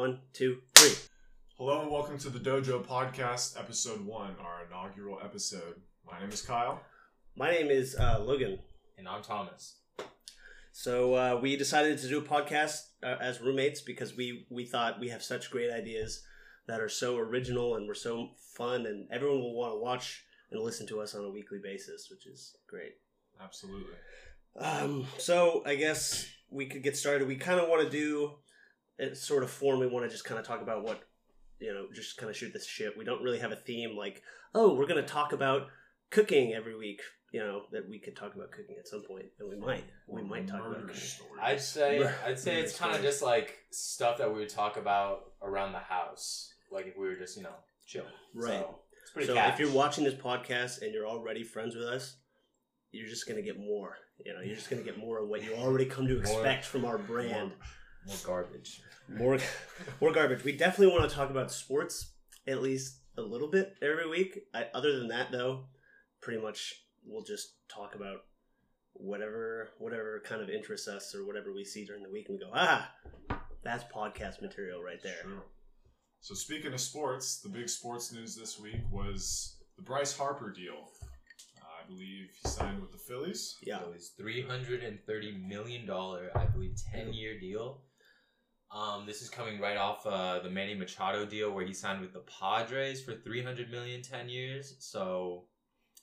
One, two, three. Hello and welcome to the Dojo Podcast, Episode 1, our inaugural episode. My name is Kyle. My name is uh, Logan. And I'm Thomas. So uh, we decided to do a podcast uh, as roommates because we we thought we have such great ideas that are so original and we're so fun, and everyone will want to watch and listen to us on a weekly basis, which is great. Absolutely. Um, so I guess we could get started. We kind of want to do a sort of form. We want to just kind of talk about what you know, just kind of shoot this shit. We don't really have a theme like, oh, we're going to talk about cooking every week. You know that we could talk about cooking at some point, and we might. We might talk about cooking. I'd say I'd say it's kind of just like stuff that we would talk about around the house, like if we were just you know chill. Right. So, it's pretty. So cash. if you're watching this podcast and you're already friends with us, you're just gonna get more. You know, you're just gonna get more of what you already come to More- expect from our brand. more garbage. More, more garbage. We definitely want to talk about sports at least a little bit every week. I, other than that, though, pretty much we'll just talk about whatever whatever kind of interests us or whatever we see during the week, and we go, ah, that's podcast material right there. True. So speaking of sports, the big sports news this week was the Bryce Harper deal. Uh, I believe he signed with the Phillies. Yeah, So it's three hundred and thirty million dollar, I believe, ten year deal. Um, this is coming right off uh, the Manny Machado deal where he signed with the Padres for 300 million 10 years. So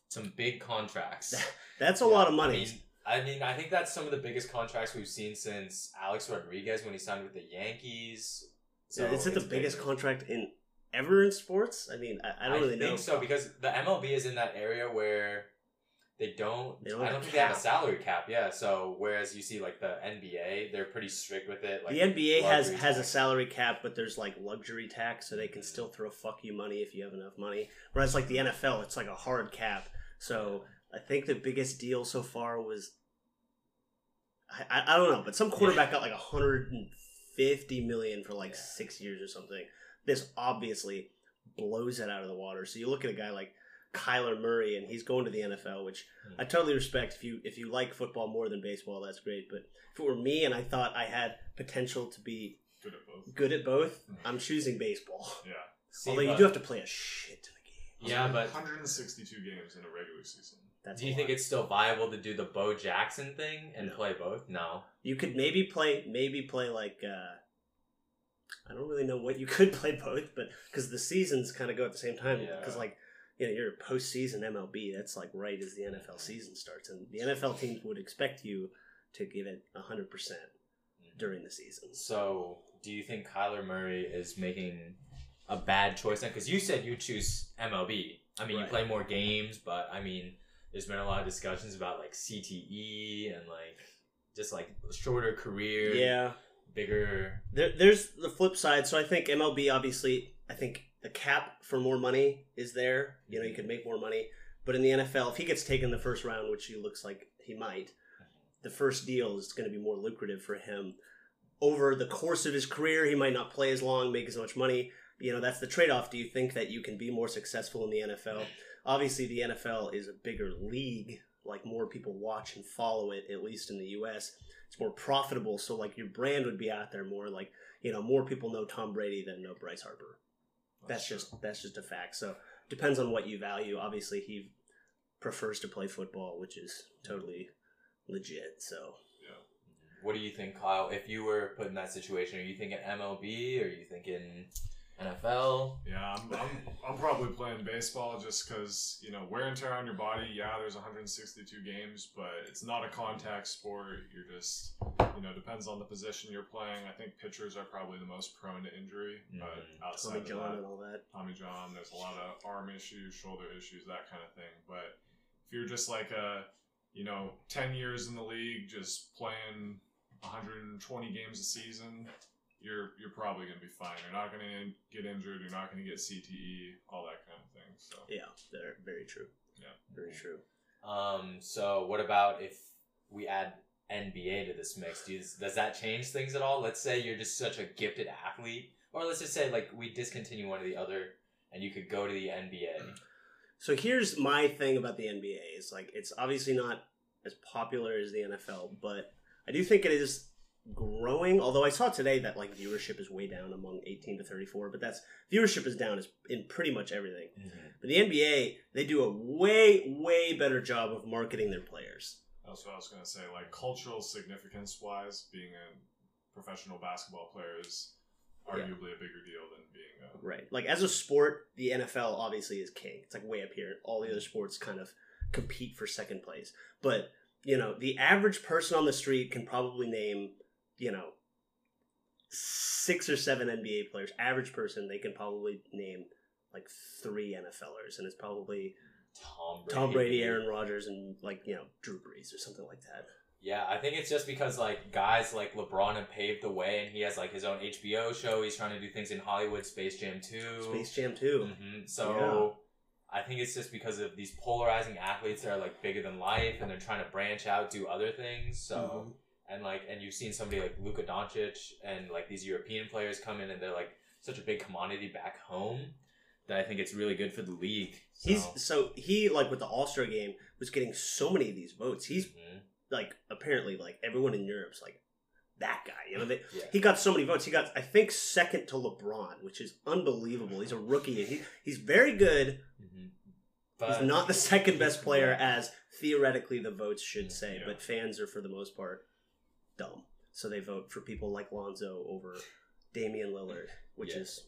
some big contracts. that's a Yeah, lot of money. I mean, I mean, I think that's some of the biggest contracts we've seen since Alex Rodriguez when he signed with the Yankees. So is it the biggest big. contract in ever in sports? I mean, I, I don't really think know. so because the MLB is in that area where they don't. They don't I don't think they have a salary cap. Yeah. So whereas you see like the NBA, they're pretty strict with it. Like the NBA has luxury has a salary cap, but there's like luxury tax, so they can mm-hmm. still throw fuck you money if you have enough money. Whereas like the NFL, it's like a hard cap. So I think the biggest deal so far was I, I, I don't know, but some quarterback got like 150 million for like Yeah. six years or something. This obviously blows it out of the water. So you look at a guy like Kyler Murray, and he's going to the NFL, which I totally respect. If you if you like football more than baseball, that's great. But if it were me and I thought I had potential to be Good at both. good at both, I'm choosing baseball. Yeah. See, Although you but- do have to play a shit ton of games. Yeah, but 162 games in a regular season. That's do you a think lot. it's still viable to do the Bo Jackson thing and No. play both? No. you could maybe play maybe play like uh I don't really know what you could play both, but because the seasons kind of go at the same time. Yeah. Because like you know you're a postseason MLB, that's like right as the NFL season starts, and the NFL teams would expect you to give it hundred percent mm. during the season. So, do you think Kyler Murray is making a bad choice then? Because you said you choose MLB. I mean, Right. you play more games, but I mean, there's been a lot of discussions about like CTE and like just like shorter career, Yeah, bigger. There, there's the flip side. So I think MLB, obviously, I think the cap for more money is there. You know, you mm-hmm. could make more money. But in the NFL, if he gets taken the first round, which he looks like he might, mm-hmm. the first deal is going to be more lucrative for him. Over the course of his career, he might not play as long, make as much money. You know, that's the trade off. Do you think that you can be more successful in the NFL? Obviously, the NFL is a bigger league. Like, more people watch and follow it, at least in the U.S. It's more profitable. So, like, your brand would be out there more. Like, you know, more people know Tom Brady than know Bryce Harper. That's just that's just a fact. So depends on what you value. Obviously, he prefers to play football, which is totally legit. So What do you think, Kyle? If you were put in that situation, are you thinking MLB? Or are you thinking NFL? Yeah, I'm, I'm, I'm probably playing baseball just because, you know, wear and tear on your body. Yeah, there's 162 games, but it's not a contact sport. You're just, you know, depends on the position you're playing. I think pitchers are probably the most prone to injury, but Mhm. outside Tommy of John that, and all that. Tommy John, there's a lot of arm issues, shoulder issues, that kind of thing. But if you're just like a, you know, 10 years in the league, just playing 120 games a season, you're you're probably going to be fine. You're not going to get injured. You're not going to get CTE, all that kind of thing. So Yeah, they're very true. Yeah. very true. Um, so what about if we add NBA to this mix? Do you, does that change things at all? Let's say you're just such a gifted athlete, or let's just say like we discontinue one or the other, and you could go to the NBA. So here's my thing about the NBA. It's like it's obviously not as popular as the NFL, but I do think it is growing. Although I saw today that like viewership is way down among 18 to 34, but that's viewership is down is in pretty much everything. Mm-hmm. But the NBA, they do a way way better job of marketing their players. That's what I was gonna say. Like cultural significance wise, being a professional basketball player is arguably a bigger deal than being a Right. Like as a sport, the NFL obviously is king. It's like way up here. All the other mm-hmm. sports kind of compete for second place. But, you know, the average person on the street can probably name, you know, six or seven NBA players. Average person, they can probably name like three NFLers. And it's probably Tom Brady. Tom Brady, Aaron Rodgers, and like, you know, Drew Brees or something like that. Yeah, I think it's just because like guys like LeBron have paved the way, and he has like his own HBO show. He's trying to do things in Hollywood, Space Jam too. Space Jam 2. hmm So I think it's just because of these polarizing athletes that are like bigger than life, and they're trying to branch out, do other things. So Mhm. And like, and you've seen somebody like Luka Doncic and like these European players come in, and they're like such a big commodity back home that I think it's really good for the league. So. He's so he like with the All Star game was getting so many of these votes. He's Mhm. like apparently like everyone in Europe's like that guy. You know, they, Yeah. he got so many votes. He got I think second to LeBron, which is unbelievable. He's a rookie and he he's very good. Mhm. he's not the second best player as theoretically the votes should say, Yeah. but fans are for the most part dumb. So they vote for people like Lonzo over Damian Lillard, which Yeah. is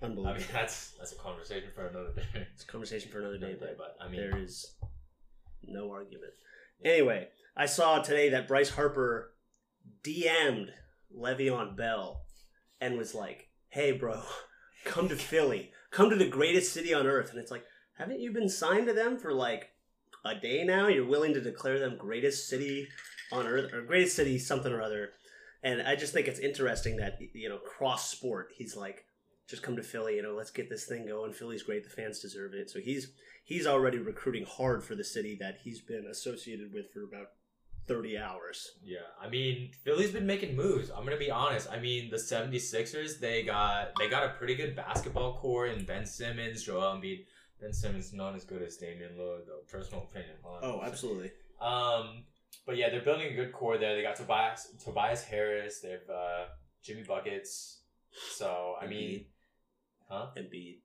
I unbelievable. mean, that's that's a conversation for another day. it's a conversation for another day, but but I mean, there is no argument. Anyway, I saw today that Bryce Harper DM'd Le'Veon Bell and was like, "Hey, bro, come to Philly. Come to the greatest city on earth." And it's like, haven't you been signed to them for like a day now? You're willing to declare them greatest city on earth or greatest city something or other. And I just think it's interesting that you know cross sport. He's like, just come to Philly. You know, let's get this thing going. Philly's great. The fans deserve it. So he's he's already recruiting hard for the city that he's been associated with for about 30 hours. Yeah, I mean, Philly's been making moves. I'm gonna be honest. I mean, the 76ers, they got they got a pretty good basketball core in Ben Simmons, Joel Embiid. Ben Simmons not as good as Damian Lillard, though. Personal opinion. On. Oh, absolutely. Um, but yeah, they're building a good core there. They got Tobias Tobias Harris. They have uh, Jimmy buckets. So I mean, huh? Embiid.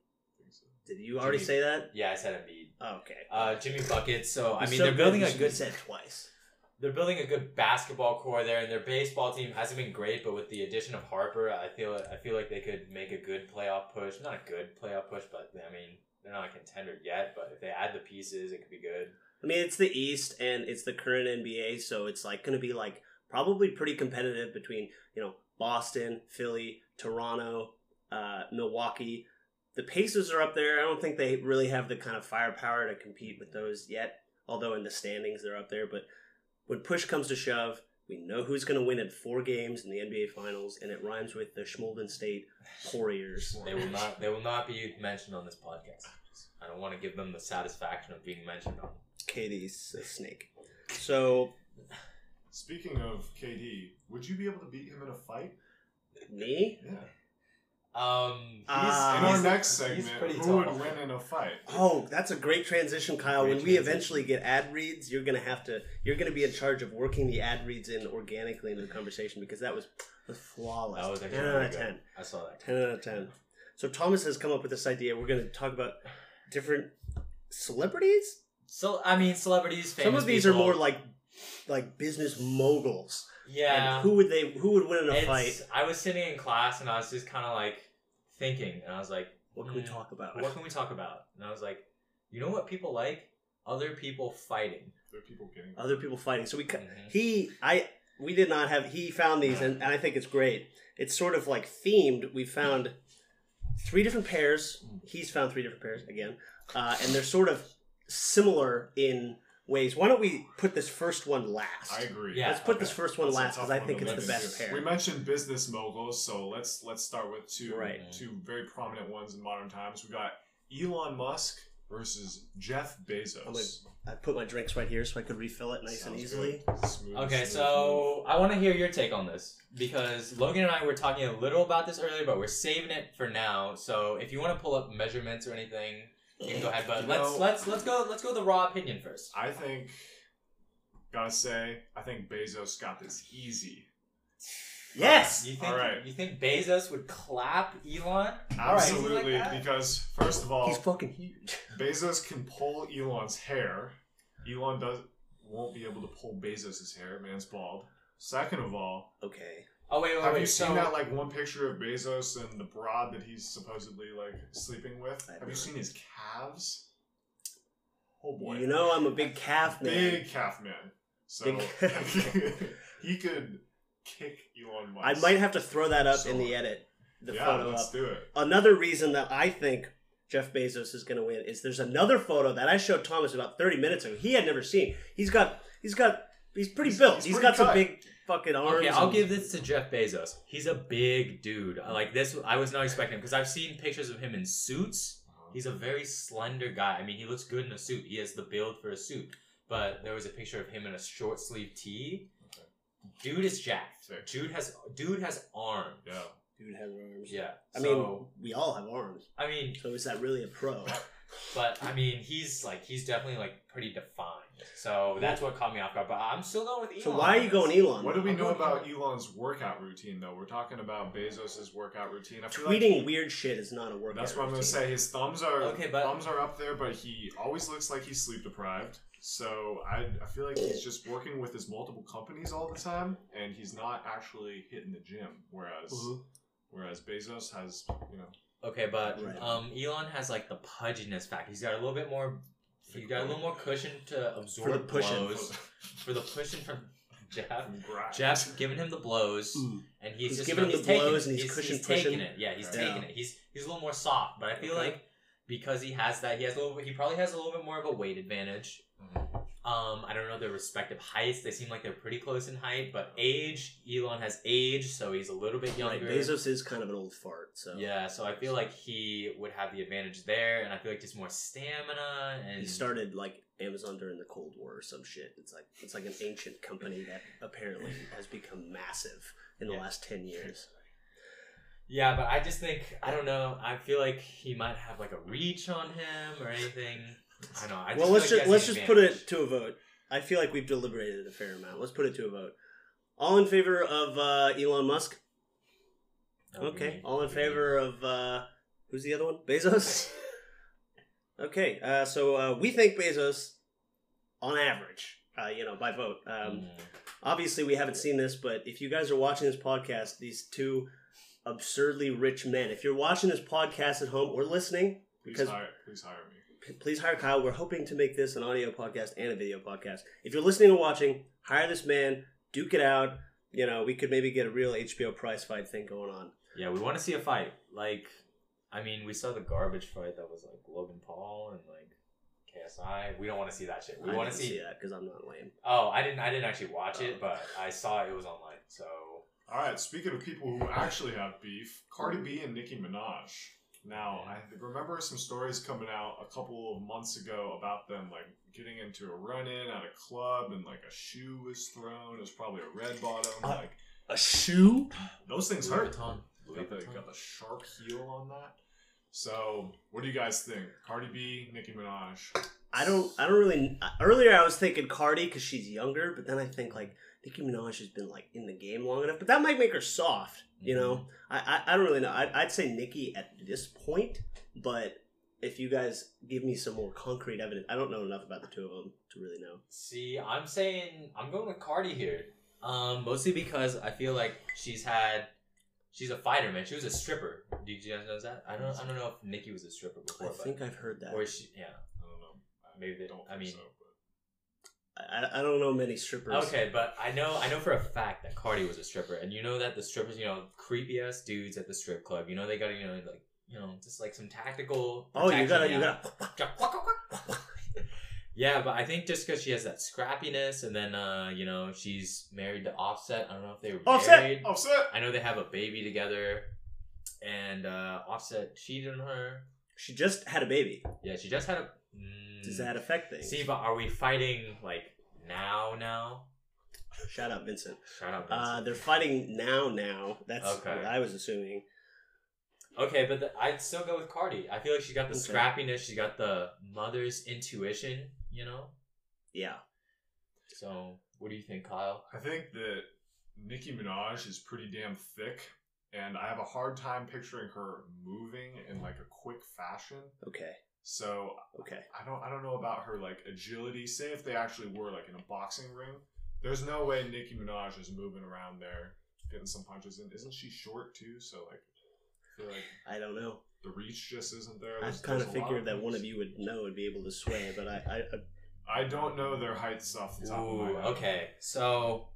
Did you already Jimmy- say that? Yeah, I said Embiid. Oh, okay. Uh, Jimmy buckets. So I mean, so they're building a good set twice. they're building a good basketball core there, and their baseball team hasn't been great. But with the addition of Harper, I feel I feel like they could make a good playoff push. Not a good playoff push, but I mean they're not a contender yet. But if they add the pieces, it could be good. I mean, it's the East and it's the current NBA, so it's like going to be like probably pretty competitive between you know Boston, Philly, Toronto, uh, Milwaukee. The Pacers are up there. I don't think they really have the kind of firepower to compete with those yet. Although in the standings they're up there, but when push comes to shove, we know who's going to win at four games in the NBA Finals, and it rhymes with the Schmolden State Warriors. They will not they will not be mentioned on this podcast. I don't want to give them the satisfaction of being mentioned on. KD's a snake. So Speaking of KD, would you be able to beat him in a fight? me? Yeah. Um, he's, Ah. In our he's- next he's segment, pretty who tall. would win in a fight? Oh, that's a great transition, Kyle. Great when we transition. eventually get ad reads, you're gonna have to. You're gonna be in charge of working the ad reads in organically into the conversation because that was was flawless. That was actually ten out really of good. ten. I saw that. Ten out of ten. So Thomas has come up with this idea. We're gonna talk about different celebrities. So I mean, celebrities. Some of these people. are more like like business moguls. yeah. And who would they? Who would win in a It's- fight? I was sitting in class and I was just kind of like thinking, and I was like, What can we mm, talk about? What can we talk about? And I was like, you know what people like? Other people fighting. There are people getting. Other people fighting. So we cu- Mhm. he I we did not have he found these and, and I think it's great. It's sort of like themed. We found three different pairs. He's found three different pairs again, uh, and they're sort of similar in ways. Why don't we put this first one last? I agree. Yeah, Let's put okay. this first one That's last because I think it's the best pair. We mentioned business moguls, so let's let's start with two Right. two very prominent ones in modern times. We got Elon Musk versus Jeff Bezos. I'm gonna- I put my drinks right here so I could refill it nice and easily. Smooth, Okay, smooth so I want to hear your take on this because Logan and I were talking a little about this earlier, but we're saving it for now. So if you want to pull up measurements or anything, you can go ahead. But let's know- let's let's go let's go the raw opinion first. I think, gotta say, I think Bezos got this easy. Yes. You think All right. you think Bezos would clap Elon? Absolutely, Like that? because first of all, He's fucking huge. Bezos can pull Elon's hair. Elon does won't be able to pull Bezos's hair. Man's bald. Second of all, Okay. Oh wait, wait, have wait. you so, seen that like one picture of Bezos and the broad that he's supposedly like sleeping with? I've Have you seen his calves? Oh boy, You know I'm a big calf man. big calf man. So Big- he could kick Elon Musk. I might have to throw that up in the edit. The yeah, photo let's up. do it. Another reason that I think Jeff Bezos is going to win is there's another photo that I showed Thomas about 30 minutes ago. He had never seen. He's got he's got he's pretty He's- built. he's he's pretty got some big fucking arms. Okay, I'll and- give this to Jeff Bezos. He's a big dude. Like this, I was not expecting because I've seen pictures of him in suits. He's a very slender guy. I mean, he looks good in a suit. He has the build for a suit. But there was a picture of him in a short sleeve tee. Okay. Dude is jacked. Sick. Dude has dude has arm. Yeah. Dude has arms. Yeah. I so, mean, we all have arms. I mean, So is that really a pro? but I mean, he's like he's definitely like pretty defined. So that's what caught me off guard. But I'm still going with Elon. so why are you going. Elon? What do we I'm know about Elon. Elon's workout routine, though? We're talking about Bezos's workout routine. I feel Tweeting like weird shit is not a workout. that's what I'm gonna routine. say. His thumbs are Okay, but- thumbs are up there, but he always looks like he's sleep deprived. So I, I feel like he's just working with his multiple companies all the time, and he's not actually hitting the gym. Whereas Mhm. whereas Bezos has, you know, Okay, but Right. um, Elon has like the pudginess factor. He's got a little bit more. He's got a little more cushion to absorb For the pushing. blows. For the pushing from Jeff. from grind. Jeff giving him the blows, Mm. and he's, He's just giving him the taking blows it. and he's cushion he's taking pushing. it. Yeah, he's Yeah. taking it. He's he's a little more soft, but I feel Okay. like because he has that, he has a little. He probably has a little bit more of a weight advantage. Mhm. Um, I don't know their respective heights. They seem like they're pretty close in height, but age, Elon has age, so he's a little bit Right, younger. Bezos is kind of an old fart. So Yeah, so I feel like he would have the advantage there, and I feel like just more stamina and he started like Amazon during the Cold War or some shit. It's like it's like an ancient company that apparently has become massive in the Yeah. last ten years. Yeah, but I just think I don't know. I feel like he might have like a reach on him or anything. I know. I just well, let's like just let's just put it to a vote. I feel like we've deliberated a fair amount. Let's put it to a vote. All in favor of uh, Elon Musk? That would be Okay. All in favor of uh, who's the other one? Bezos. okay. Uh, so uh, we think Bezos, on average, uh, you know, by vote. Um, Mm. obviously we haven't seen this but if you guys are watching this podcast these two absurdly rich men if you're watching this podcast at home or listening Please Because- hire, please hire me. P- please hire kyle we're hoping to make this an audio podcast and a video podcast if you're listening or watching hire this man duke it out you know we could maybe get a real hbo prize fight thing going on Yeah, we want to see a fight. Like, I mean, we saw the garbage fight that was like Logan Paul and like KSI. We don't want to see that shit. We I want to didn't see. see that because i'm not lame Oh, I didn't. I didn't actually watch Oh. it, but I saw it was online. So All right. Speaking of people who actually have beef, Cardi B and Nicki Minaj. Now, I remember some stories coming out a couple of months ago about them like getting into a run-in at a club and like a shoe was thrown. It was probably a red bottom. Uh, like a shoe those things hurt. Got the, got the sharp heel on that. So, what do you guys think? Cardi B, Nicki Minaj. i don't i don't really earlier i was thinking cardi because she's younger but then i think like nicki minaj has been like in the game long enough but that might make her soft you know Mm-hmm. I, I, I don't really know. I, I'd say Nicki at this point, but if you guys give me some more concrete evidence, I don't know enough about the two of them to really know. See, I'm saying I'm going with Cardi here. Um, mostly because I feel like she's had, she's a fighter, man. She was a stripper. Did you guys know that? I don't, I don't know if Nicki was a stripper before. I think I've heard that. or she, yeah. I don't know. Maybe they- don't I mean- so, I, I don't know many strippers. Okay, but I know, I know for a fact that Cardi was a stripper, and you know that the strippers, you know, creepy ass dudes at the strip club. You know they got, you know, like, you know, just like some tactical. Oh, you gotta, you gotta. yeah, but I think just because she has that scrappiness, and then uh, you know she's married to Offset. I don't know if they were Offset! married. Offset. I know they have a baby together, and uh, Offset cheated on her. She just had a baby. Yeah, she just had a. Mm, Does that affect things? see? But are we fighting like now? Now? Shout out Vincent. Shout out. Uh, Vincent. they're fighting now. Now that's Okay. what I was assuming. okay, but the, I'd still go with Cardi. I feel like she got the Okay. scrappiness. She got the mother's intuition. You know. Yeah. So, what do you think, Kyle? I think that Nicki Minaj is pretty damn thick, and I have a hard time picturing her moving in like a quick fashion. Okay. So Okay. I don't I don't know about her like agility. Say if they actually were like in a boxing ring, there's no way Nicki Minaj is moving around there getting some punches in. Isn't she short too? So like, I feel like I don't know. the reach just isn't there. I kind of a lot figured that one of you would know and be able to sway, but I, I, I I don't know their height off the top of my head. okay. So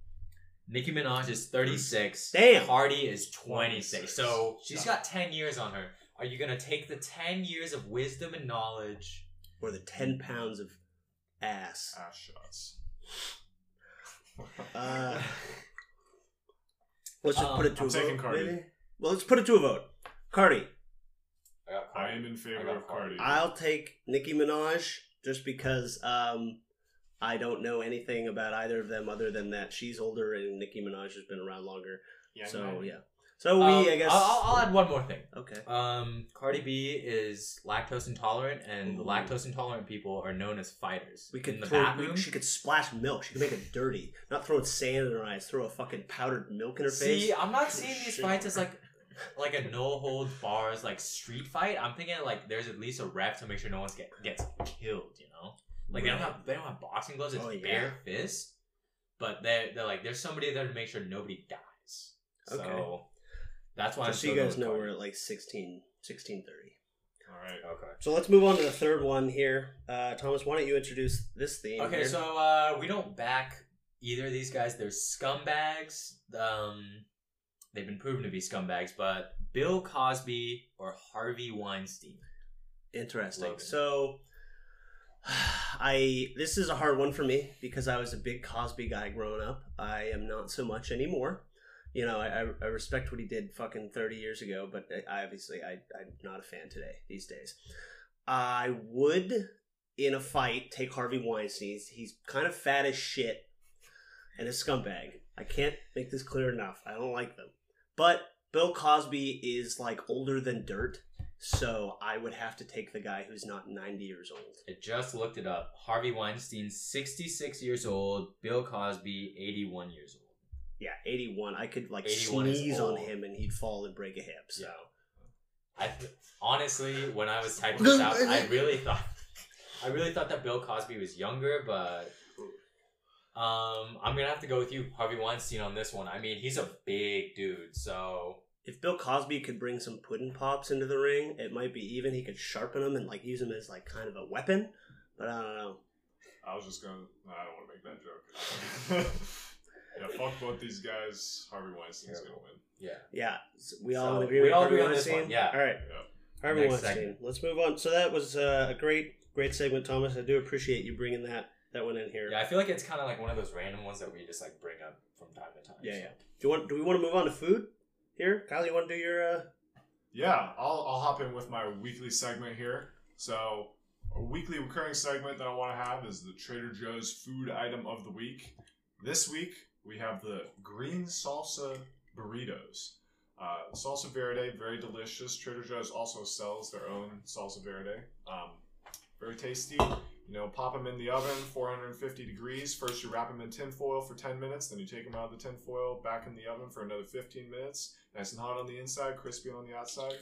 Nicki Minaj is 36. Damn. Cardi is 26. 26. So she's Yeah. got 10 years on her. Are you going to take the 10 years of wisdom and knowledge? or the ten pounds of ass. Ass shots. Uh, let's just Um, put it to I'm a taking vote, Cardi. maybe. Well, let's put it to a vote. Cardi. I got I am in favor got of Cardi. I'll take Nicki Minaj just because um, I don't know anything about either of them other than that she's older and Nicki Minaj has been around longer. Yeah, so yeah. So we, Um, I guess. I'll, I'll add one more thing. okay. Um, Cardi B is lactose intolerant, and Ooh. lactose intolerant people are known as fighters. We could in the throw. bathroom. She could splash milk. She could make it dirty. Not throwing sand in her eyes. Throw a fucking powdered milk in her face. See, I'm not seeing these Shit. fights as like like a no holds bars like street fight. I'm thinking like there's at least a ref to make sure no one get, gets killed. You know, like they don't have they don't have boxing gloves. It's Oh, yeah. bare fist, but they they're like there's somebody there to make sure nobody dies. Okay. So that's why. Just so you guys know, we're at like 16, 16.30. All right. Okay. So let's move on to the third one here. Uh, Thomas, why don't you introduce this theme? Okay, here? so uh, we don't back either of these guys. They're scumbags. Um, they've been proven to be scumbags, but Bill Cosby or Harvey Weinstein. Interesting. Logan. So, I this is a hard one for me because I was a big Cosby guy growing up. I am not so much anymore. You know, I, I, respect what he did fucking thirty years ago, but I, obviously I, I'm not a fan today these days. I would, in a fight, take Harvey Weinstein. He's, he's kind of fat as shit and a scumbag. I can't make this clear enough. I don't like them. But Bill Cosby is like older than dirt. So I would have to take the guy who's not 90 years old. I just looked it up. Harvey Weinstein, 66 years old. Bill Cosby, 81 years old. Yeah, 81. I could like 81 is sneeze on old. him and he'd fall and break a hip. So I th- honestly, when I was typing this out, I really thought, I really thought that Bill Cosby was younger, but um, I'm gonna have to go with you, Harvey Weinstein, on this one. I mean, he's a big dude, so if Bill Cosby could bring some pudding pops into the ring, it might be even. He could sharpen them and like use them as like kind of a weapon. But I don't know. I was just gonna. I don't want to make that joke. yeah, fuck both these guys. Harvey Weinstein's Yeah. gonna win. yeah. Yeah, so we all So, agree we with all Harvey agree on this Weinstein? one, yeah. All right, Yeah. Harvey Next Weinstein. segment. Let's move on. So that was uh, a great, great segment, Thomas. I do appreciate you bringing that that one in here. Yeah, I feel like it's kind of like one of those random ones that we just like bring up from time to time. Yeah, so. yeah. Do you want? Do we want to move on to food here, Kyle? You want to do your? uh Yeah, I'll, I'll hop in with my weekly segment here. So, a weekly recurring segment that I want to have is the Trader Joe's food item of the week. This week, we have the green salsa burritos. Uh, salsa verde, very delicious. Trader Joe's also sells their own salsa verde. Um, very tasty. You know, pop them in the oven, 450 degrees. First, you wrap them in tin foil for 10 minutes. Then you take them out of the tin foil, back in the oven for another 15 minutes. Nice and hot on the inside, crispy on the outside.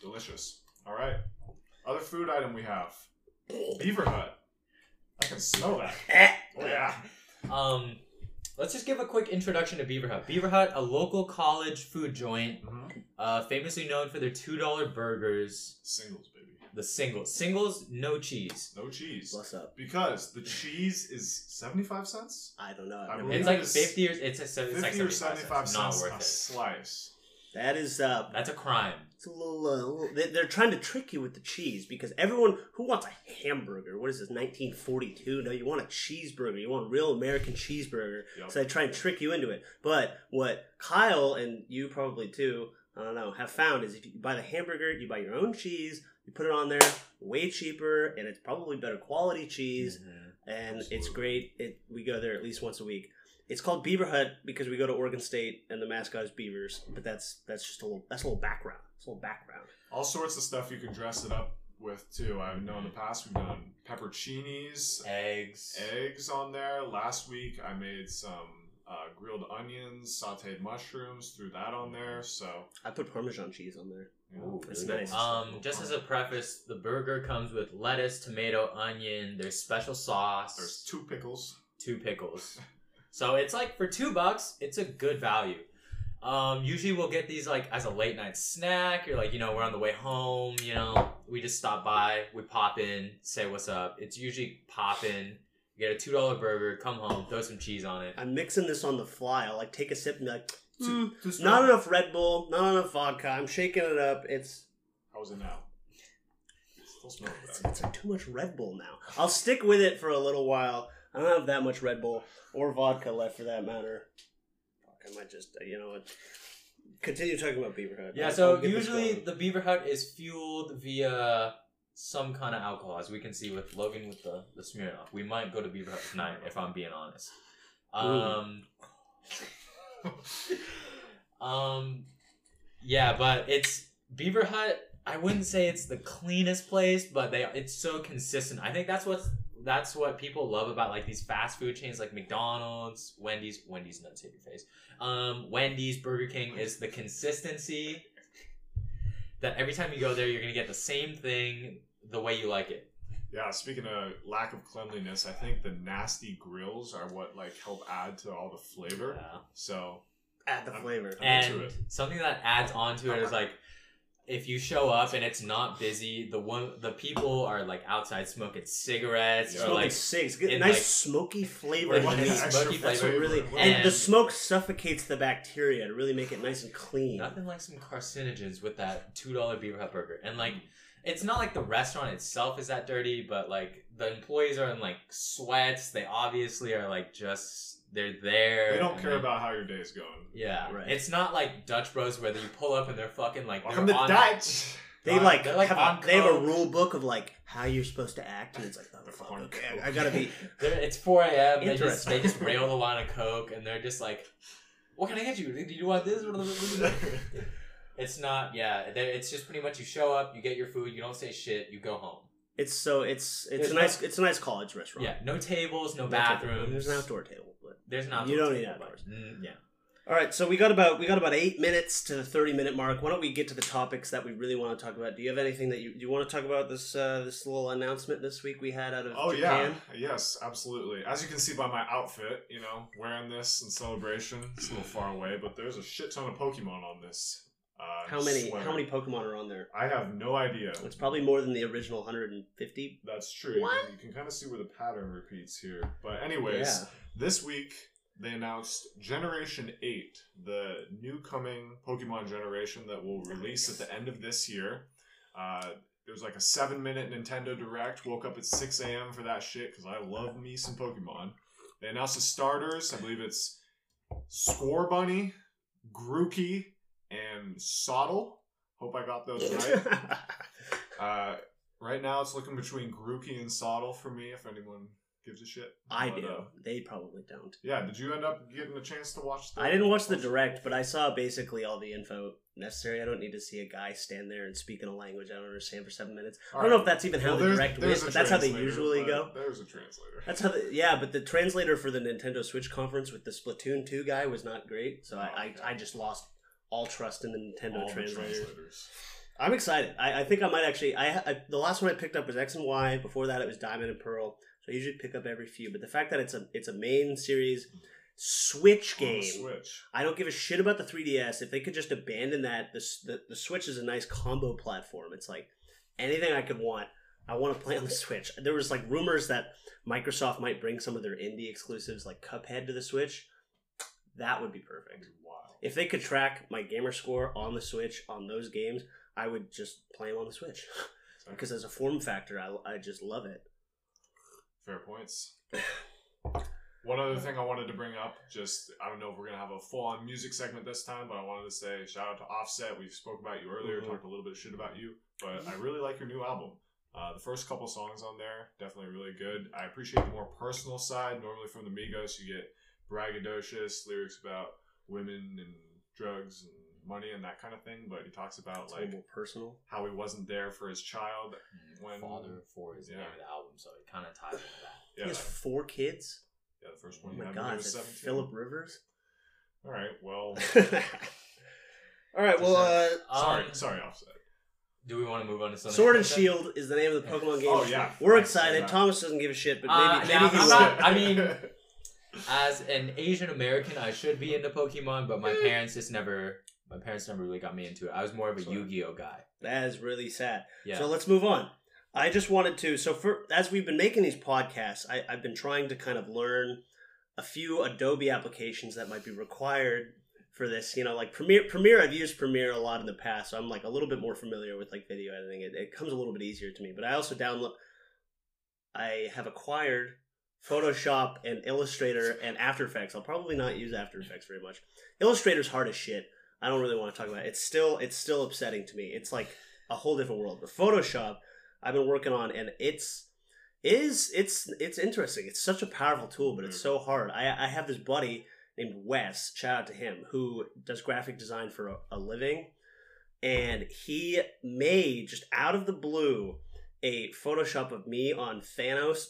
Delicious. All right. Other food item we have Beaver Hut. I can smell that. Oh, yeah. Um, let's just give a quick introduction to Beaver Hut. Beaver Hut, a local college food joint, uh, famously known for their two dollar burgers. Singles, baby. The singles, singles, no cheese. No cheese. Bless up. Because the cheese is 75 cents? I don't know. I I've never- believe It's like it's fifty or it's, a, it's 50 like or 75 75 cents. Not worth a it. slice. that is uh, That's a crime. It's a little, uh, little they- they're trying to trick you with the cheese because everyone who wants a hamburger, what is this, 1942? No, you want a cheeseburger. You want a real American cheeseburger. Yep. So they try and trick you into it. But what Kyle and you probably too, I don't know, have found is if you buy the hamburger, you buy your own cheese, you put it on there, way cheaper, and it's probably better quality cheese, and it's great. It we go there at least once a week. It's called Beaver Hut because we go to Oregon State and the mascot is beavers. But that's that's just a little that's a little background. It's a little background. All sorts of stuff you can dress it up with, too. I know in the past we've done pepperoncinis, Eggs. eggs on there. Last week I made some uh, grilled onions, sautéed mushrooms, threw that on there. So I put Parmesan cheese on there. you Ooh, It's really nice. Um, just as a preface, the burger comes with lettuce, tomato, onion. There's special sauce. there's two pickles. two pickles. So it's like for two bucks, it's a good value. Um, usually we'll get these like as a late night snack. You're like, you know, we're on the way home. You know, we just stop by, we pop in, say what's up. It's usually pop in. You get a two dollar burger, come home, throw some cheese on it. I'm mixing this on the fly. I'll like take a sip and be like, Too- "Hmm, too strong. not enough Red Bull, not enough vodka. I'm shaking it up. It's How's it now? Still smells it's, it's like too much Red Bull now. I'll stick with it for a little while. I don't have that much Red Bull or vodka left for that matter. Fuck, I might just uh, you know. Continue talking about Beaver Hut. Yeah, I'll- so I'll usually the Beaver Hut is fueled via some kind of alcohol, as we can see with Logan with the, the Smirnoff. We might go to Beaver Hut tonight, if I'm being honest. Um, um, yeah, but it's Beaver Hut. I wouldn't say it's the cleanest place, but they it's so consistent. I think that's what's that's what people love about like these fast food chains like McDonald's, Wendy's, Wendy's nuts hit your face. Um, Wendy's, Burger King is the consistency that every time you go there, you're gonna get the same thing the way you like it. Yeah, speaking of lack of cleanliness, I think the nasty grills are what like help add to all the flavor. Yeah. So add the I'm- flavor. I'm into And it. something that adds on to it is like if you show up and it's not busy, the one the people are like outside smoking cigarettes or Smoking like cigs, in, nice like- smoky flavor. Like, in one the of meat. these extra smoky flavor. really, flavor. and, the smoke suffocates the bacteria to really make it nice and clean. Nothing like some carcinogens with that two dollar Beaver Hut burger, and like it's not like the restaurant itself is that dirty, but like the employees are in like sweats. They obviously are like just they're there. they don't care they- about how your day's going. Yeah, Right. It's not like Dutch Bros where you pull up and they're fucking like Welcome they're to on- Dutch. They like, they're, like, have a, they have a rule book of like how you're supposed to act, and it's like, oh, fuck, okay. I, I gotta be. It's 4 a.m. They just they just rail the line of coke and they're just like, "What can I get you? Do you want this?" it's not. Yeah, it's just pretty much you show up, you get your food, you don't say shit, you go home. It's so it's it's There's a no- nice it's a nice college restaurant. Yeah, no tables, no, No table. bathrooms. There's an outdoor table, but There's an outdoor. You don't table, need but- outdoors. Mm, yeah. all right. So we got about we got about eight minutes to the thirty minute mark. Why don't we get to the topics that we really want to talk about? Do you have anything that you do you want to talk about this uh, this little announcement this week we had out of Oh Japan? yeah, yes, absolutely. As you can see by my outfit, you know, wearing this in celebration. It's a little far away, but there's a shit ton of Pokemon on this. Uh, How many sweater. how many Pokemon are on there? I have no idea. It's probably more than the original 150. That's true. You What? can, you can kind of see where the pattern repeats here. But anyways, Yeah. this week they announced Generation 8, the new coming Pokemon generation that will release at the end of this year. Uh, there was like a seven minute Nintendo Direct. Woke up at 6 a.m. for that shit because I love me some Pokemon. They announced the starters. I believe it's Scorbunny, Grookey, and Sobble. Hope I got those right. Uh, right now, it's looking between Grookey and Sobble for me. If anyone gives a shit, I But, do. uh, They probably don't. yeah. Did you end up getting a chance to watch? The I didn't watch the direct, but I saw basically all the info necessary. I don't need to see a guy stand there and speak in a language I don't understand for seven minutes. I don't know if that's even how Well, the direct went, but that's how they usually go. There's a translator. That's how, the, yeah. But the translator for the Nintendo Switch conference with the Splatoon two guy was not great, so I, Oh, okay. I, I just lost all trust in the Nintendo All the translators. I'm excited. I, I think I might actually. I, I the last one I picked up was X and Y. Before that, it was Diamond and Pearl. So I usually pick up every few. But the fact that it's a it's a main series Switch game. Switch. I don't give a shit about the 3DS. If they could just abandon that, the, the the Switch is a nice combo platform. It's like anything I could want. I want to play on the Switch. There was like rumors that Microsoft might bring some of their indie exclusives like Cuphead to the Switch. That would be perfect. If they could track my gamer score on the Switch on those games, I would just play them on the Switch. because as a form factor, I, I just love it. Fair points. One other thing I wanted to bring up, just I don't know if we're gonna have a full on music segment this time, but I wanted to say shout out to Offset. We spoke about you earlier, Mhm. talked a little bit of shit about you, but I really like your new album. Uh, the first couple songs on there definitely really good. I appreciate the more personal side. Normally from the Migos, you get braggadocious lyrics about women and drugs and money and that kind of thing, but he talks about It's like more personal. how he wasn't there for his child. When- Father for his yeah. name of the album, so it kind of ties into that. He has four kids. Yeah, the first one. you my had when he god, was 17. Philip Rivers? All right, well, All right, well, uh, sorry, Um, sorry, offset. Do we want to move on to something? Sword and else? Shield is the name of the Pokemon game. Oh yeah, We're excited. Thomas doesn't give a shit, but Uh, maybe yeah, maybe he will. I mean- As an Asian American, I should be into Pokemon, but my hmm. parents just never. My parents never really got me into it. I was more of a Yu-Gi-Oh guy. That is really sad. Yeah. So let's move on. I just wanted to. So for as we've been making these podcasts, I, I've been trying to kind of learn a few Adobe applications that might be required for this. You know, like Premiere. Premiere, I've used Premiere a lot in the past, so I'm like a little bit more familiar with like video editing. It, it comes a little bit easier to me. But I also download. I have acquired Photoshop and Illustrator and After Effects. I'll probably not use After Effects very much. Illustrator's hard as shit. I don't really want to talk about it. It's still it's still upsetting to me. It's like a whole different world. But Photoshop, I've been working on, and it's is it's it's interesting. It's such a powerful tool, but it's mm. so hard. I I have this buddy named Wes. Shout out to him who does graphic design for a, a living, and he made just out of the blue a Photoshop of me on Thanos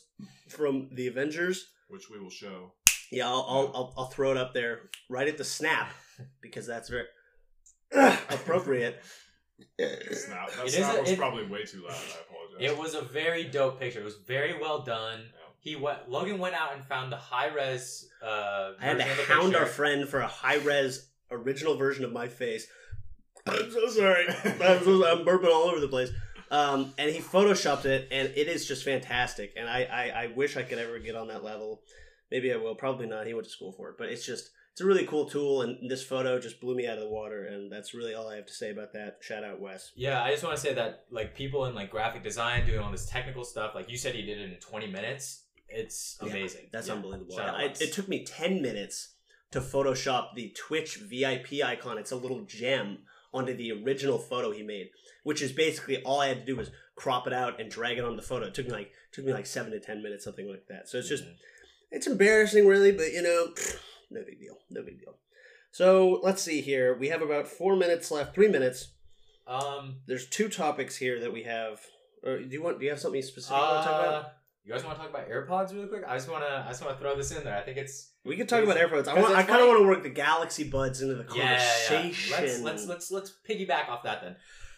from the Avengers. which we will show. Yeah, I'll I'll, I'll, I'll throw it up there right at the snap because that's very appropriate. Snap. That It is snap a- was it- probably way too loud. I apologize. It was a very dope picture. It was very well done. He went. Logan went out and found the high res. Uh, I had to of the hound picture. our friend for a high res original version of my face. I'm so sorry. I'm, so, I'm burping all over the place. Um, and he photoshopped it, and it is just fantastic. And I, I, I wish I could ever get on that level. Maybe I will. Probably not. He went to school for it, but it's just it's a really cool tool. And this photo just blew me out of the water. And that's really all I have to say about that. Shout out Wes. Yeah, I just want to say that like people in like graphic design doing all this technical stuff, like you said, he did it in 20 minutes. It's Yeah, amazing. That's Yeah. unbelievable. I, it took me 10 minutes to Photoshop the Twitch VIP icon. It's a little gem onto the original photo he made, which is basically all I had to do was crop it out and drag it onto the photo. It took me like took me like seven to ten minutes, something like that. So it's just Mhm. it's embarrassing, really, but you know, no big deal, no big deal. So let's see here. We have about four minutes left, three minutes. um. There's two topics here that we have. Or do you want? Do you have something specific you want to talk about? Uh, you guys want to talk about AirPods really quick? I just want to. I just want to throw this in there. I think it's We could talk about AirPods. I want. I kind of want to work the Galaxy Buds into the yeah, yeah, yeah. conversation. Let's let's let's let's piggyback off that then.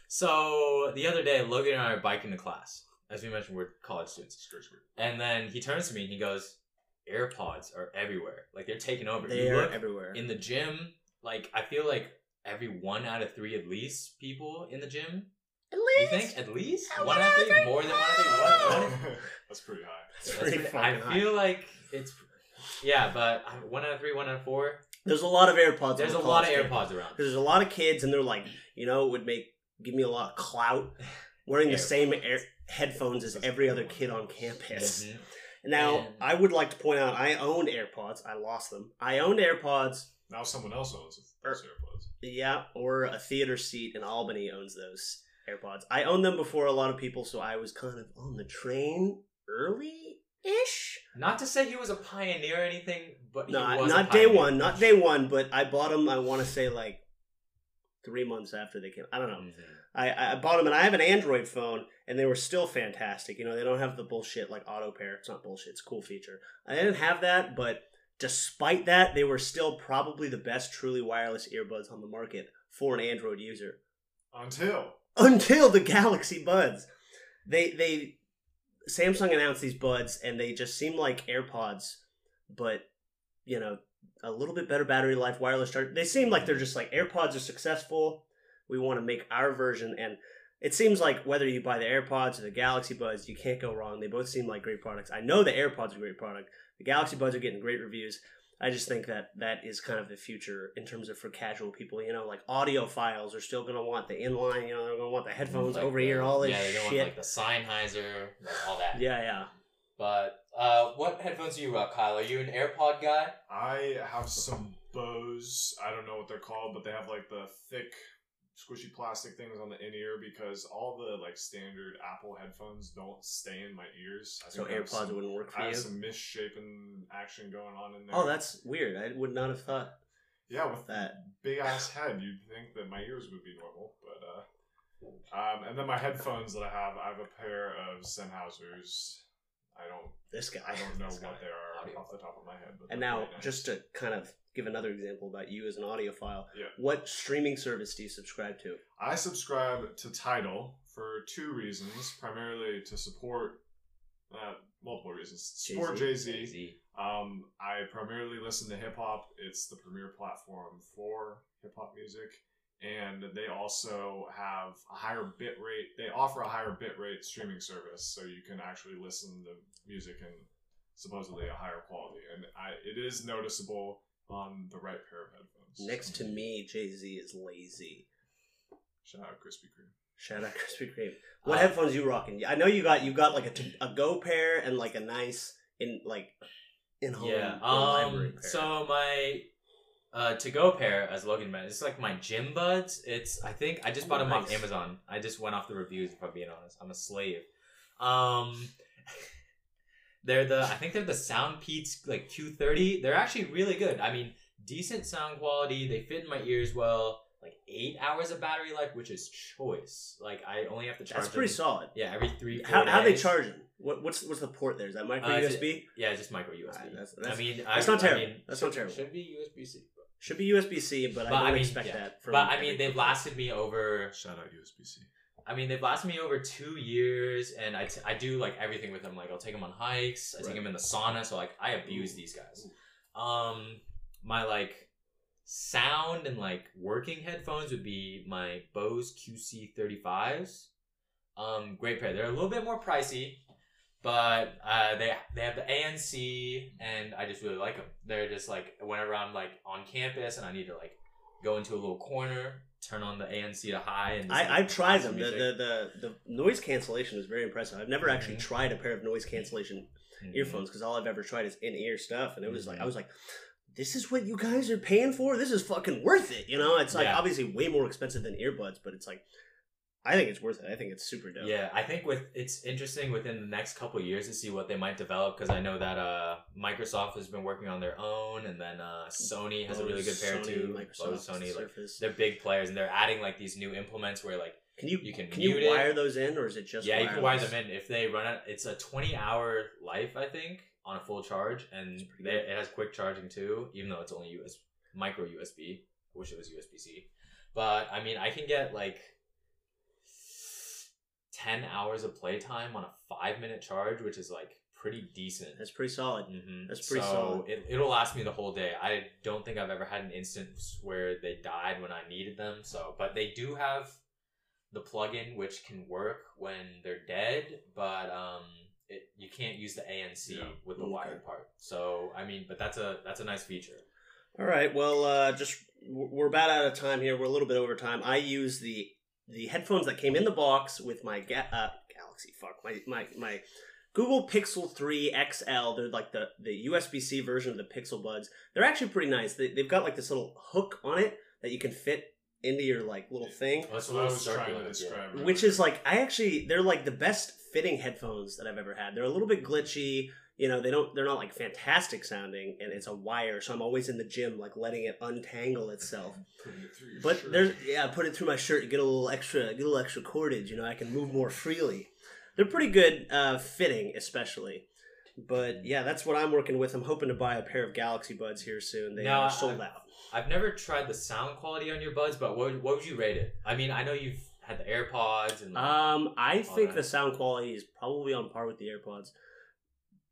So the other day, Logan and I are biking to class. As we mentioned, we're college students. Skirt, skirt. And then he turns to me and he goes, "AirPods are everywhere. Like they're taking over. They you are look everywhere. in the gym. Like I feel like every one out of three, at least, people in the gym. At least You think at least one out of three, more than one out of three. One, one, That's pretty high. That's That's pretty pretty- fucking I high. feel like it's yeah, but one out of three, one out of four. There's a lot of AirPods. There's a lot of. AirPods around. There's a lot of kids, and they're like, you know, it would make give me a lot of clout wearing the same air, headphones as every other kid on campus. Mhm. Now, And- I would like to point out, I owned AirPods. I lost them. I owned AirPods. Now someone else owns Er- those AirPods. Yeah, or a theater seat in Albany owns those AirPods. I owned them before a lot of people, so I was kind of on the train early ish. Not to say he was a pioneer or anything, but No, he I- was a not day one, not day one, but I bought them. I want to say like three months after they came. I don't know. Mhm. I, I bought them, and I have an Android phone, and they were still fantastic. You know, they don't have the bullshit like auto pair. It's not bullshit. It's a cool feature. I didn't have that, but despite that, they were still probably the best truly wireless earbuds on the market for an Android user Until until the Galaxy Buds. They they Samsung announced these buds and they just seem like AirPods, but you know, a little bit better battery life, wireless charge. They seem like they're just like AirPods are successful. We want to make our version and it seems like whether you buy the AirPods or the Galaxy Buds, you can't go wrong. They both seem like great products. I know the AirPods are a great product. The Galaxy Buds are getting great reviews. I just think that that is kind of the future in terms of for casual people. You know, like audiophiles are still going to want the inline. You know, they're going to want the headphones Like over the- ear, all this yeah, they're shit. going like the Sennheiser, all that. yeah, yeah. But uh, what headphones do you rock, Kyle? Are you an AirPod guy? I have some Bose. I don't know what they're called, but they have like the thick, squishy plastic things on the in ear because all the like standard Apple headphones don't stay in my ears. I So think I have AirPods some- wouldn't work for I you. have some misshapen action going on in there. Oh, that's weird. I would not have thought yeah. With that. big ass head, you'd think that my ears would be normal, but uh. Um, and then my headphones that I have, I have a pair of Sennheisers. I don't, This guy. I don't know This guy. what they are. Audiophile. off the top of my head. But And now, nice. just to kind of give another example about you as an audiophile, Yeah. what streaming service do you subscribe to? I subscribe to Tidal for two reasons. Primarily to support uh, multiple reasons. Support Jay Z. Jay-Z. Um, I primarily listen to hip hop. It's the premier platform for hip hop music, and they also have a higher bit rate. They offer a higher bit rate streaming service, so you can actually listen to music in supposedly a higher quality. And I, it is noticeable on the right pair of headphones. Next to me, Jay Z is lazy. shout out Krispy Kreme. Shout out Krispy Kreme. What Uh, headphones you rocking? I know you got you got like a, t- a Go pair and like a nice in like in home Yeah. library Um. pair. So my uh to go pair, as Logan mentioned, it's like my gym buds. It's I think I just Oh, bought them off. Amazon. I just went off the reviews. If I'm being honest, I'm a slave. Um. They're the I think they're the Sound Soundpeats like Q30. They're actually really good. I mean, decent sound quality. They fit in my ears well. Like eight hours of battery life, which is choice. Like I only have to charge. that's pretty them, solid. Yeah, every three. How four how they charge charging? What what's what's the port there? Is that micro Uh, USB? Yeah, just micro USB. Alright, that's- I mean, that's I, not terrible. I mean, That's should, not terrible. Should be USB C. Should be USB C, but, I don't I mean, expect yeah. that. From But I mean, they've lasted me over. Shout out USB C. I mean, they've lasted me over two years, and I, t- I do like everything with them. Like I'll take them on hikes. I take them in the sauna. So like I abuse these guys. Um, my like sound and like working headphones would be my Bose QC35s. Um, great pair. They're a little bit more pricey, but uh, they they have the ANC, and I just really like them. They're just like whenever I'm like on campus and I need to like go into a little corner, turn on the ANC to high, and just, I, like, I've tried them. The, the the the noise cancellation is very impressive. I've never actually Mhm. tried a pair of noise cancellation Mhm. earphones because all I've ever tried is in ear stuff, and it was like Mhm. I was like, this is what you guys are paying for. This is fucking worth it. You know, it's like Yeah. obviously way more expensive than earbuds, but it's like I think it's worth it. I think it's super dope. Yeah, I think with it's interesting within the next couple years to see what they might develop because I know that uh, Microsoft has been working on their own, and then uh, Sony has a really good pair Sony, too. Microsoft, Bose, Sony, like Surface. they're big players, and they're adding like these new implements where like can you you can can you mute it. wire those in, or is it just yeah, you can wire them in if they run it. It's a twenty hour life, I think, on a full charge, and they, it has quick charging too, even though it's only US micro USB. I wish it was USB C, but I mean, I can get like ten hours of playtime on a five minute charge, which is like pretty decent. That's pretty solid. hmm That's pretty so solid. It, it'll last me the whole day. I don't think I've ever had an instance where they died when I needed them. So, but they do have the plugin which can work when they're dead, but um, it, you can't use the ANC Yeah. with the Okay. wired part. So, I mean, but that's a that's a nice feature. All right. Well, uh, just we're about out of time here. We're a little bit over time. I use the the headphones that came in the box with my ga- uh, Galaxy. Fuck my my my Google Pixel Three XL. They're like the the USB C version of the Pixel Buds. They're actually pretty nice. They, they've got like this little hook on it that you can fit into your like little thing. That's That's what I was trying circular, to yeah. describe. which is like I actually they're like the best fitting headphones that I've ever had. They're a little bit glitchy, you know. They don't they're not like fantastic sounding, and it's a wire, so I'm always in the gym like letting it untangle itself. It But shirt. there's yeah, put it through my shirt, get a little extra, get a little extra cordage. You know, I can move more freely. They're pretty good uh, fitting, especially. But yeah, that's what I'm working with. I'm hoping to buy a pair of Galaxy Buds here soon. They Now, are I- sold out. I've never tried the sound quality on your buds, but what what would you rate it? I mean, I know you've had the AirPods and Um, I think the sound quality is probably on par with the AirPods.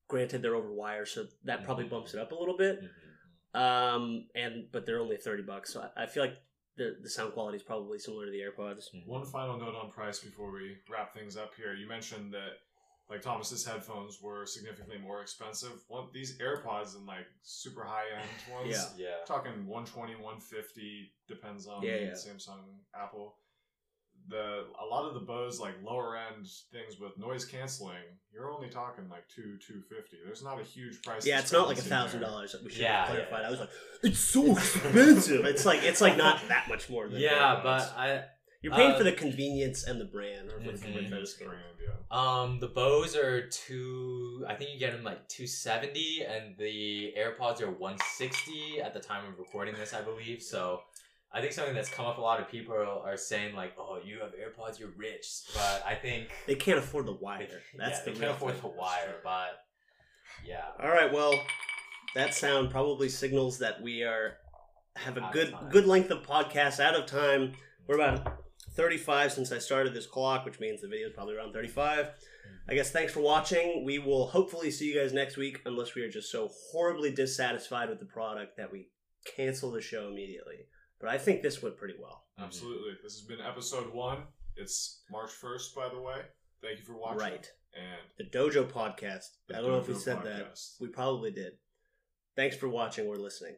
Granted, they're over wire, so that probably Mhm. bumps it up a little bit. Mhm. Um, and but they're only thirty bucks, so I, I feel like the the sound quality is probably similar to the AirPods. One final note on price before we wrap things up here. You mentioned that like Thomas's headphones were significantly more expensive. One these AirPods and like super high end ones. Yeah. yeah. Talking 120, 150 depends on Yeah, yeah. Samsung, Apple. The a lot of the Bose like lower end things with noise canceling, you're only talking like two two fifty. There's not a huge price. Yeah, it's not like a thousand there. dollars. We should Yeah, have clarified. yeah. I was like, it's so expensive. it's like it's like not that much more. Than Yeah, AirPods. but I you're paying uh, for the convenience and the brand, or for the Mhm. convenience. Brand, yeah. Um, the Bose are two. I think you get them like two seventy, and the AirPods are one sixty at the time of recording this, I believe. So, I think something that's come up a lot of people are, saying like, "Oh, you have AirPods, you're rich," but I think They can't afford the wire. That's yeah, the they can't afford thing. the wire. But Yeah. All right. Well, that sound probably signals that we are have a Out good good length of podcast. Out of time. We're about 35 since I started this clock, which means the video is probably around 35. Mm-hmm. I guess thanks for watching. We will hopefully see you guys next week, unless we are just so horribly dissatisfied with the product that we cancel the show immediately. But I think this went pretty well. Mm-hmm. Absolutely. This has been episode one. It's March 1st, by the way. Thank you for watching. Right. And The Dojo Podcast. The I don't know if we Dojo said that. We probably did. Thanks for watching. We're listening.